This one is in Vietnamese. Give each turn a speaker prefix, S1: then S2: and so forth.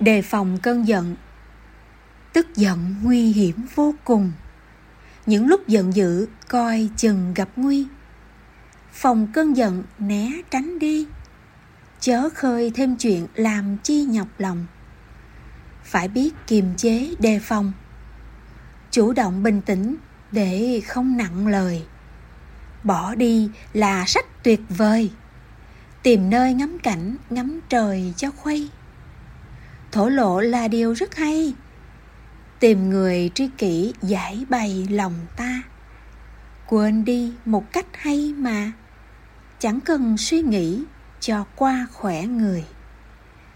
S1: đề phòng cơn giận. Tức giận nguy hiểm vô cùng. Những lúc giận dữ, coi chừng gặp nguy. Phòng cơn giận né tránh đi. Chớ khơi thêm chuyện làm chi nhọc lòng. Phải biết kiềm chế, đề phòng. Chủ động bình tĩnh để không nặng lời. Bỏ đi là sách tuyệt vời. Tìm nơi ngắm cảnh, ngắm trời cho khuây thổ lộ là điều rất hay. Tìm người tri kỷ giải bày lòng ta. Quên đi một cách hay mà, chẳng cần suy nghĩ cho qua khỏe người.